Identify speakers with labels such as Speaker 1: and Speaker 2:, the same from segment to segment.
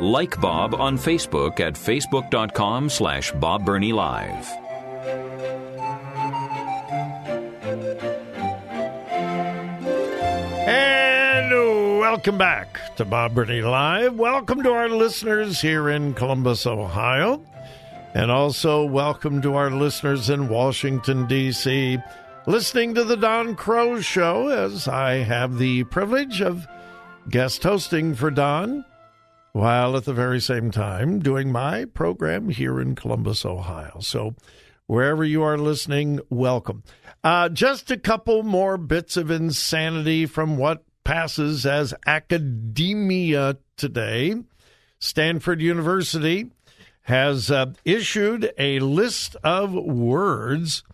Speaker 1: Like Bob on Facebook at facebook.com slash Bob Burney Live.
Speaker 2: And welcome back to Bob Burney Live. Welcome to our listeners here in Columbus, Ohio. And also welcome to our listeners in Washington, D.C., listening to the Don Crow Show as I have the privilege of guest hosting for Don while at the very same time doing my program here in Columbus, Ohio. So, wherever you are listening, welcome. Uh, just a couple more bits of insanity from what passes as academia today. Stanford University has uh, issued a list of words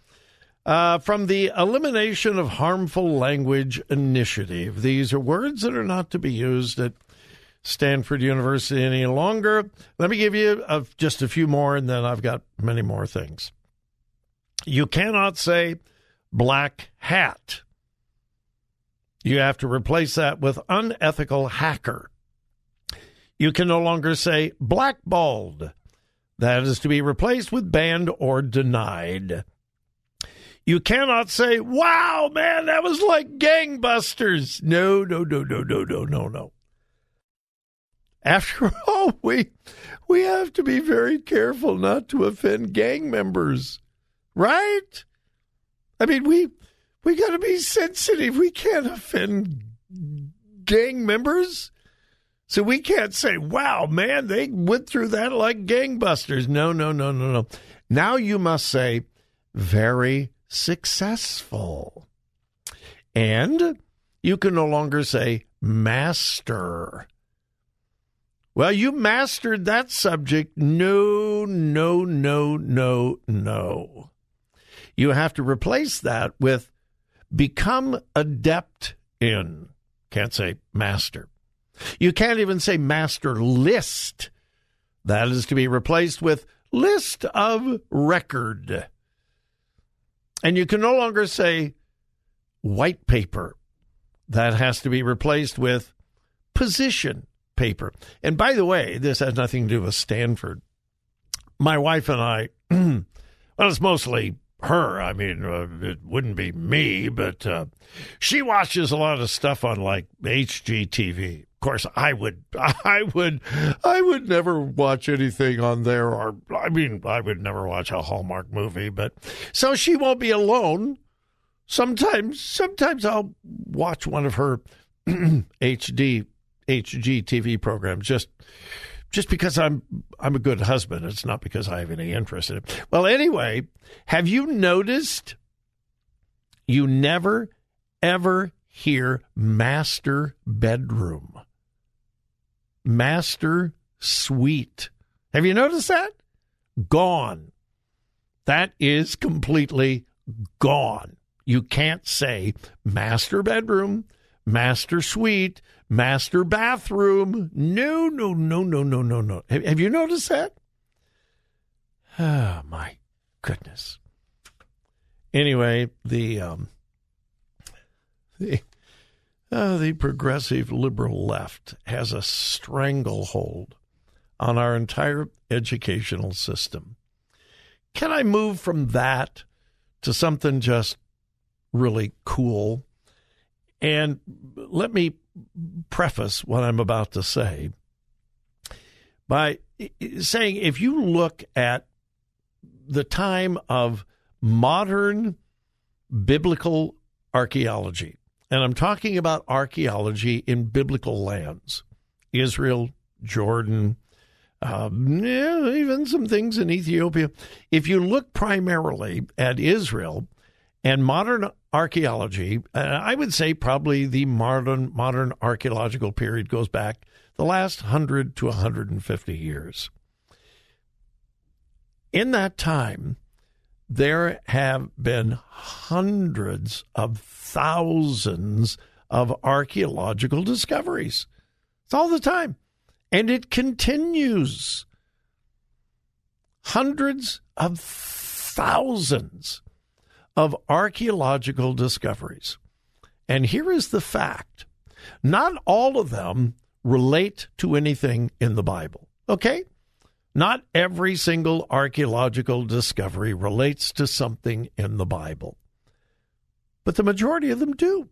Speaker 2: uh, from the Elimination of Harmful Language Initiative. These are words that are not to be used at Stanford University any longer. Let me give you a, just a few more, and then I've got many more things. You cannot say black hat. You have to replace that with unethical hacker. You can no longer say blackballed. That is to be replaced with banned or denied. You cannot say, wow, man, that was like gangbusters. No, no, no, no, no, no, no, no. After all, we we have to be very careful not to offend gang members, right? I mean, we we got to be sensitive. We can't offend gang members. So we can't say, "Wow, man, they went through that like gangbusters." No, no, no, no, no. Now you must say very successful. And you can no longer say master well, you mastered that subject. No, no, no, no, no. You have to replace that with become adept in. Can't say master. You can't even say master list. That is to be replaced with list of record. And you can no longer say white paper. That has to be replaced with position paper. And by the way, this has nothing to do with Stanford. My wife and I, well, it's mostly her. I mean, uh, it wouldn't be me, but uh, she watches a lot of stuff on like HGTV. Of course, I would, I would, I would never watch anything on there. Or I mean, I would never watch a Hallmark movie. But so she won't be alone. Sometimes, sometimes I'll watch one of her HD HGTV programs just just because I'm I'm a good husband. It's not because I have any interest in it. Well, anyway, have you noticed you never ever hear master bedroom, master suite? Have you noticed that? Gone. That is completely gone. You can't say master bedroom, master suite, master bathroom. No, no, no, no, no, no, no. Have, have you noticed that? Oh, my goodness. Anyway, the um, the uh, the progressive liberal left has a stranglehold on our entire educational system. Can I move from that to something just really cool? And let me preface what I'm about to say by saying if you look at the time of modern biblical archaeology, and I'm talking about archaeology in biblical lands, Israel, Jordan, um, yeah, even some things in Ethiopia. If you look primarily at Israel And modern archaeology, uh, I would say probably the modern modern archaeological period goes back the last 100 to 150 years. In that time, there have been hundreds of thousands of archaeological discoveries. It's all the time. And it continues. Hundreds of thousands of archaeological discoveries. And here is the fact not all of them relate to anything in the Bible. Okay? Not every single archaeological discovery relates to something in the Bible, but the majority of them do.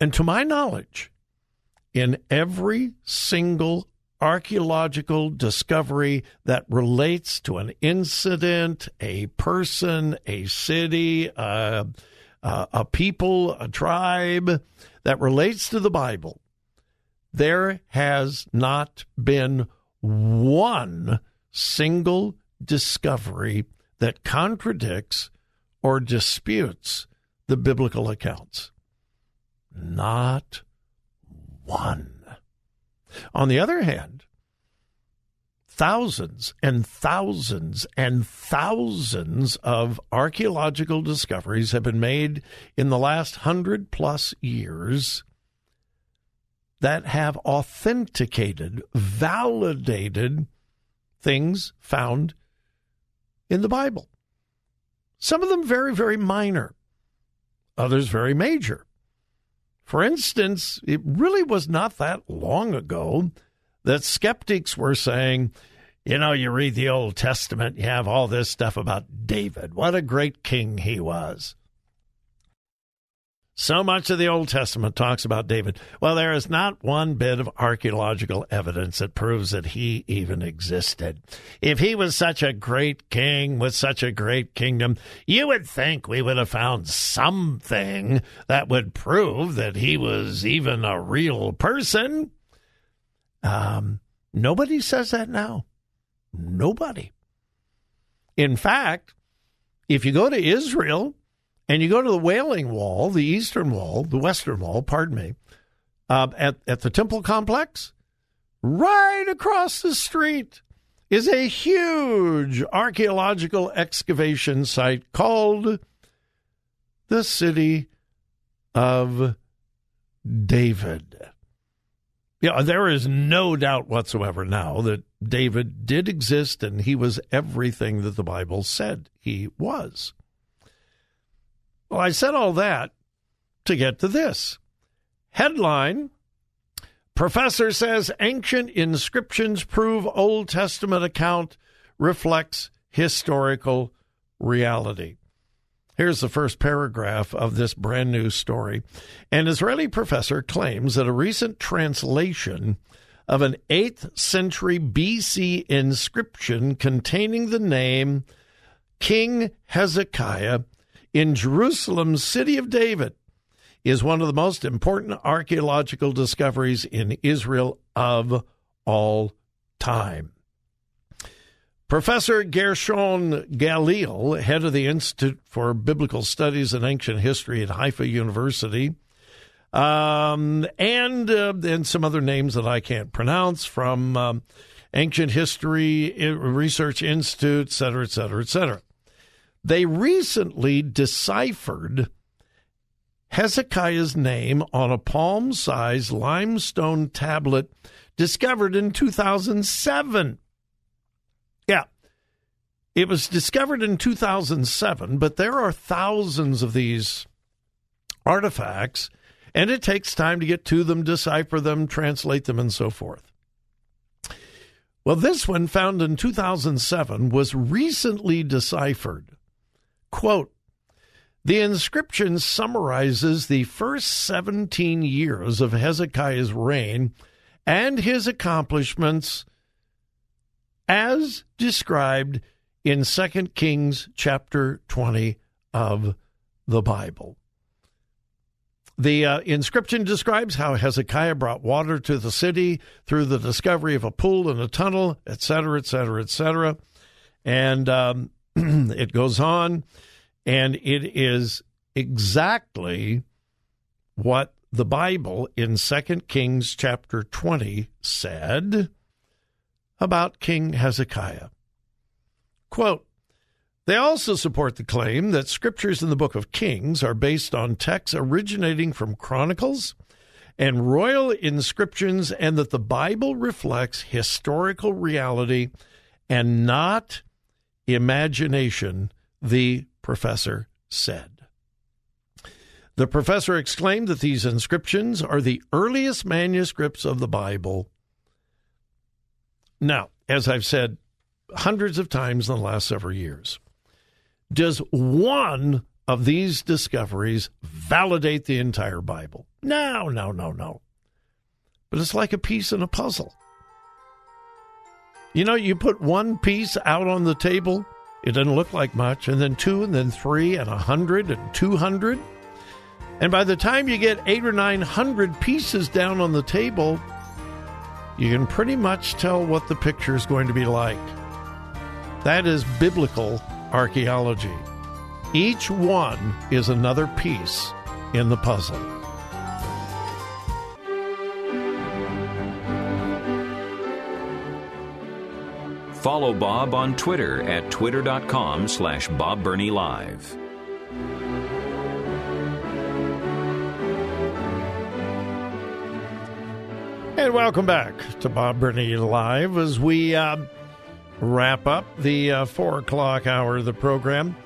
Speaker 2: And to my knowledge, in every single archaeological discovery that relates to an incident, a person, a city, uh, uh, a people, a tribe that relates to the Bible, there has not been one single discovery that contradicts or disputes the biblical accounts. Not one. On the other hand, thousands and thousands and thousands of archaeological discoveries have been made in the last hundred plus years that have authenticated, validated things found in the Bible. Some of them very, very minor, others very major. For instance, it really was not that long ago that skeptics were saying, you know, you read the Old Testament, you have all this stuff about David. What a great king he was. So much of the Old Testament talks about David. Well, there is not one bit of archaeological evidence that proves that he even existed. If he was such a great king with such a great kingdom, you would think we would have found something that would prove that he was even a real person. Um, nobody says that now. Nobody. In fact, if you go to Israel, and you go to the Wailing Wall, the Eastern Wall, the Western Wall, pardon me, uh, at, at the Temple Complex, right across the street is a huge archaeological excavation site called the City of David. Yeah, there is no doubt whatsoever now that David did exist and he was everything that the Bible said he was. Well, I said all that to get to this. Headline Professor says ancient inscriptions prove Old Testament account reflects historical reality. Here's the first paragraph of this brand new story. An Israeli professor claims that a recent translation of an 8th century BC inscription containing the name King Hezekiah in Jerusalem's city of David is one of the most important archaeological discoveries in Israel of all time. Professor Gershon Galil, head of the Institute for Biblical Studies and Ancient History at Haifa University, um, and uh, and some other names that I can't pronounce from um, Ancient History Research Institute, et cetera, et cetera, et cetera. They recently deciphered Hezekiah's name on a palm sized limestone tablet discovered in 2007. Yeah, it was discovered in 2007, but there are thousands of these artifacts, and it takes time to get to them, decipher them, translate them, and so forth. Well, this one, found in 2007, was recently deciphered Quote, the inscription summarizes the first 17 years of Hezekiah's reign and his accomplishments as described in 2 Kings chapter 20 of the Bible. The uh, inscription describes how Hezekiah brought water to the city through the discovery of a pool and a tunnel, etc., etc., etc. And um, it goes on And it is exactly what the Bible in 2 Kings chapter 20 said about King Hezekiah. Quote, they also support the claim that scriptures in the book of Kings are based on texts originating from Chronicles and royal inscriptions, and that the Bible reflects historical reality and not imagination, the professor said. The professor exclaimed that these inscriptions are the earliest manuscripts of the Bible. Now, as I've said hundreds of times in the last several years, does one of these discoveries validate the entire Bible? No, no, no, no. But it's like a piece in a puzzle. You know, you put one piece out on the table, it doesn't look like much, and then two, and then three, and a hundred, and two hundred. And by the time you get eight or nine hundred pieces down on the table, you can pretty much tell what the picture is going to be like. That is biblical archaeology. Each one is another piece in the puzzle.
Speaker 1: Follow Bob on Twitter at twitter.com slash Live.
Speaker 2: And welcome back to Bob Burney Live as we uh, wrap up the uh, four o'clock hour of the program.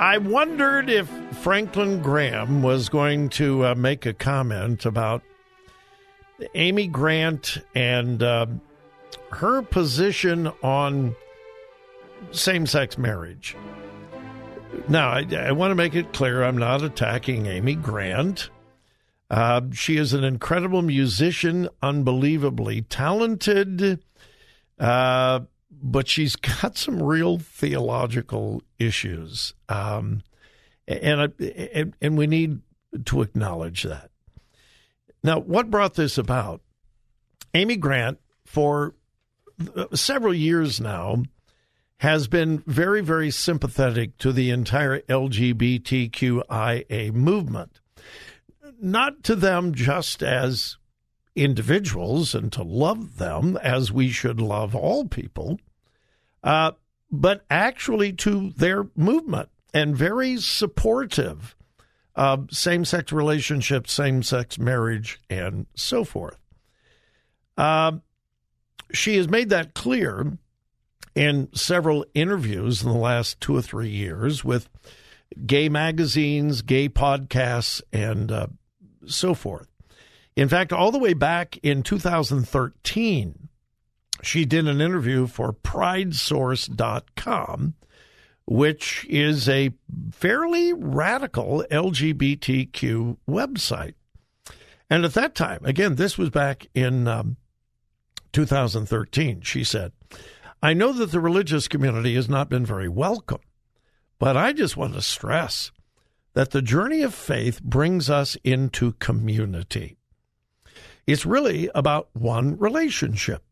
Speaker 2: I wondered if Franklin Graham was going to uh, make a comment about Amy Grant and uh, her position on same sex marriage. Now, I, I want to make it clear I'm not attacking Amy Grant. Uh, she is an incredible musician, unbelievably talented, uh, but she's got some real theological issues, um, and, and and we need to acknowledge that. Now, what brought this about? Amy Grant, for several years now, has been very, very sympathetic to the entire LGBTQIA movement not to them just as individuals and to love them as we should love all people, uh, but actually to their movement and very supportive of same sex relationships, same sex marriage, and so forth. Uh, she has made that clear in several interviews in the last two or three years with gay magazines, gay podcasts, and uh, so forth. In fact, all the way back in 2013, she did an interview for pridesource.com, which is a fairly radical LGBTQ website. And at that time, again, this was back in um, 2013, she said, I know that the religious community has not been very welcome, but I just want to stress that the journey of faith brings us into community. It's really about one relationship.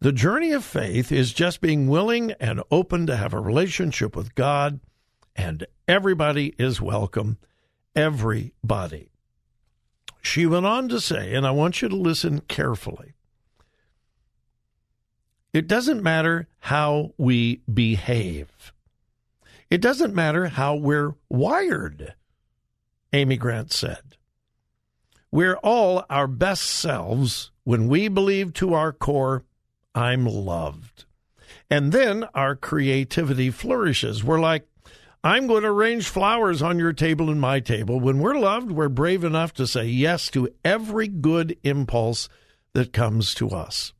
Speaker 2: The journey of faith is just being willing and open to have a relationship with God, and everybody is welcome. Everybody. She went on to say, and I want you to listen carefully it doesn't matter how we behave. It doesn't matter how we're wired, Amy Grant said. We're all our best selves when we believe to our core, I'm loved. And then our creativity flourishes. We're like, I'm going to arrange flowers on your table and my table. When we're loved, we're brave enough to say yes to every good impulse that comes to us.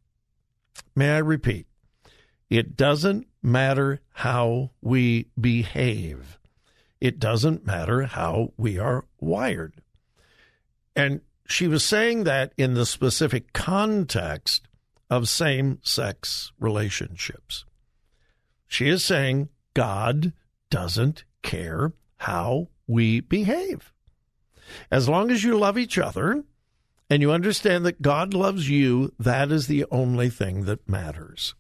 Speaker 2: May I repeat? It doesn't matter how we behave. It doesn't matter how we are wired. And she was saying that in the specific context of same sex relationships. She is saying God doesn't care how we behave. As long as you love each other and you understand that God loves you, that is the only thing that matters.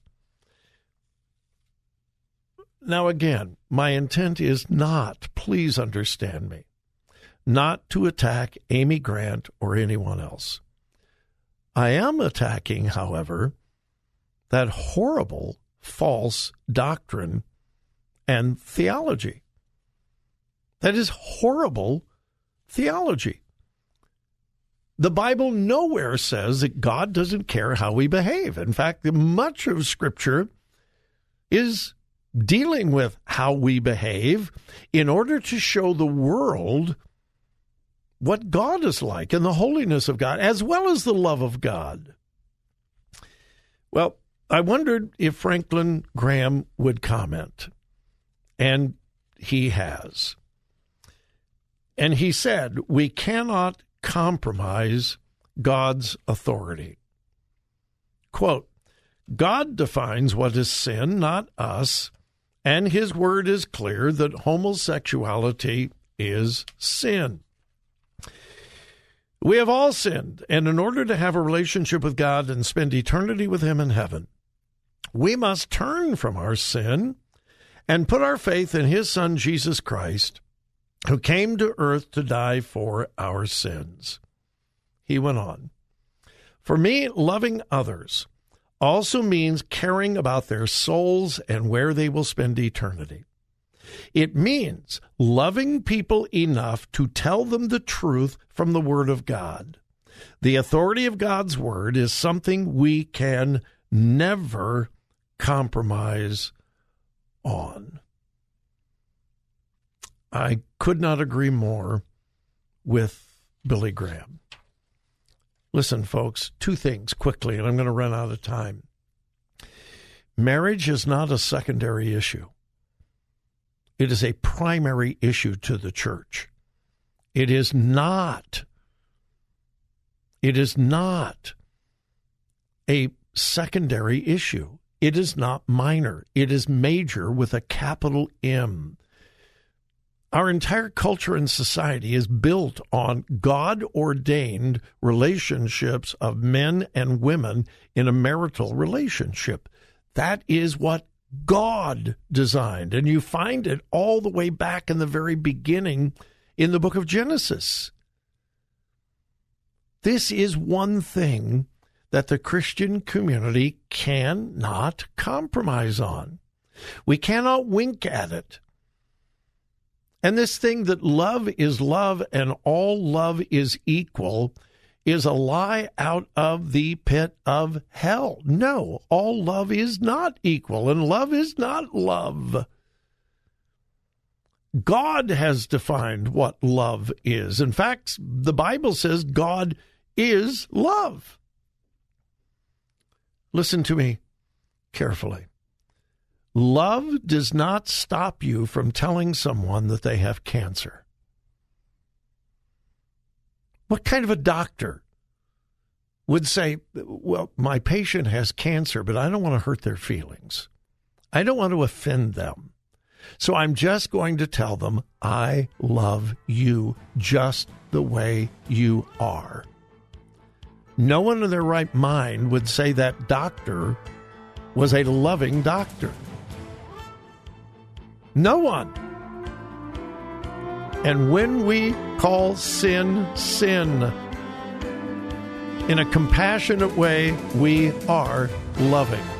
Speaker 2: Now, again, my intent is not, please understand me, not to attack Amy Grant or anyone else. I am attacking, however, that horrible false doctrine and theology. That is horrible theology. The Bible nowhere says that God doesn't care how we behave. In fact, much of Scripture is dealing with how we behave in order to show the world what God is like and the holiness of God, as well as the love of God. Well, I wondered if Franklin Graham would comment, and he has. And he said, We cannot compromise God's authority. Quote, God defines what is sin, not us, and his word is clear that homosexuality is sin. We have all sinned, and in order to have a relationship with God and spend eternity with Him in heaven, we must turn from our sin and put our faith in His Son, Jesus Christ, who came to earth to die for our sins. He went on. For me, loving others also means caring about their souls and where they will spend eternity. It means loving people enough to tell them the truth from the Word of God. The authority of God's Word is something we can never compromise on. I could not agree more with Billy Graham. Listen, folks, two things quickly, and I'm going to run out of time. Marriage is not a secondary issue. It is a primary issue to the church. It is not. It is not a secondary issue. It is not minor. It is major with a capital M. Our entire culture and society is built on God ordained relationships of men and women in a marital relationship. That is what God designed. And you find it all the way back in the very beginning in the book of Genesis. This is one thing that the Christian community cannot compromise on. We cannot wink at it. And this thing that love is love and all love is equal is a lie out of the pit of hell. No, all love is not equal, and love is not love. God has defined what love is. In fact, the Bible says God is love. Listen to me carefully. Love does not stop you from telling someone that they have cancer. What kind of a doctor would say, Well, my patient has cancer, but I don't want to hurt their feelings. I don't want to offend them. So I'm just going to tell them, I love you just the way you are. No one in their right mind would say that doctor was a loving doctor. No one. And when we call sin sin, in a compassionate way, we are loving.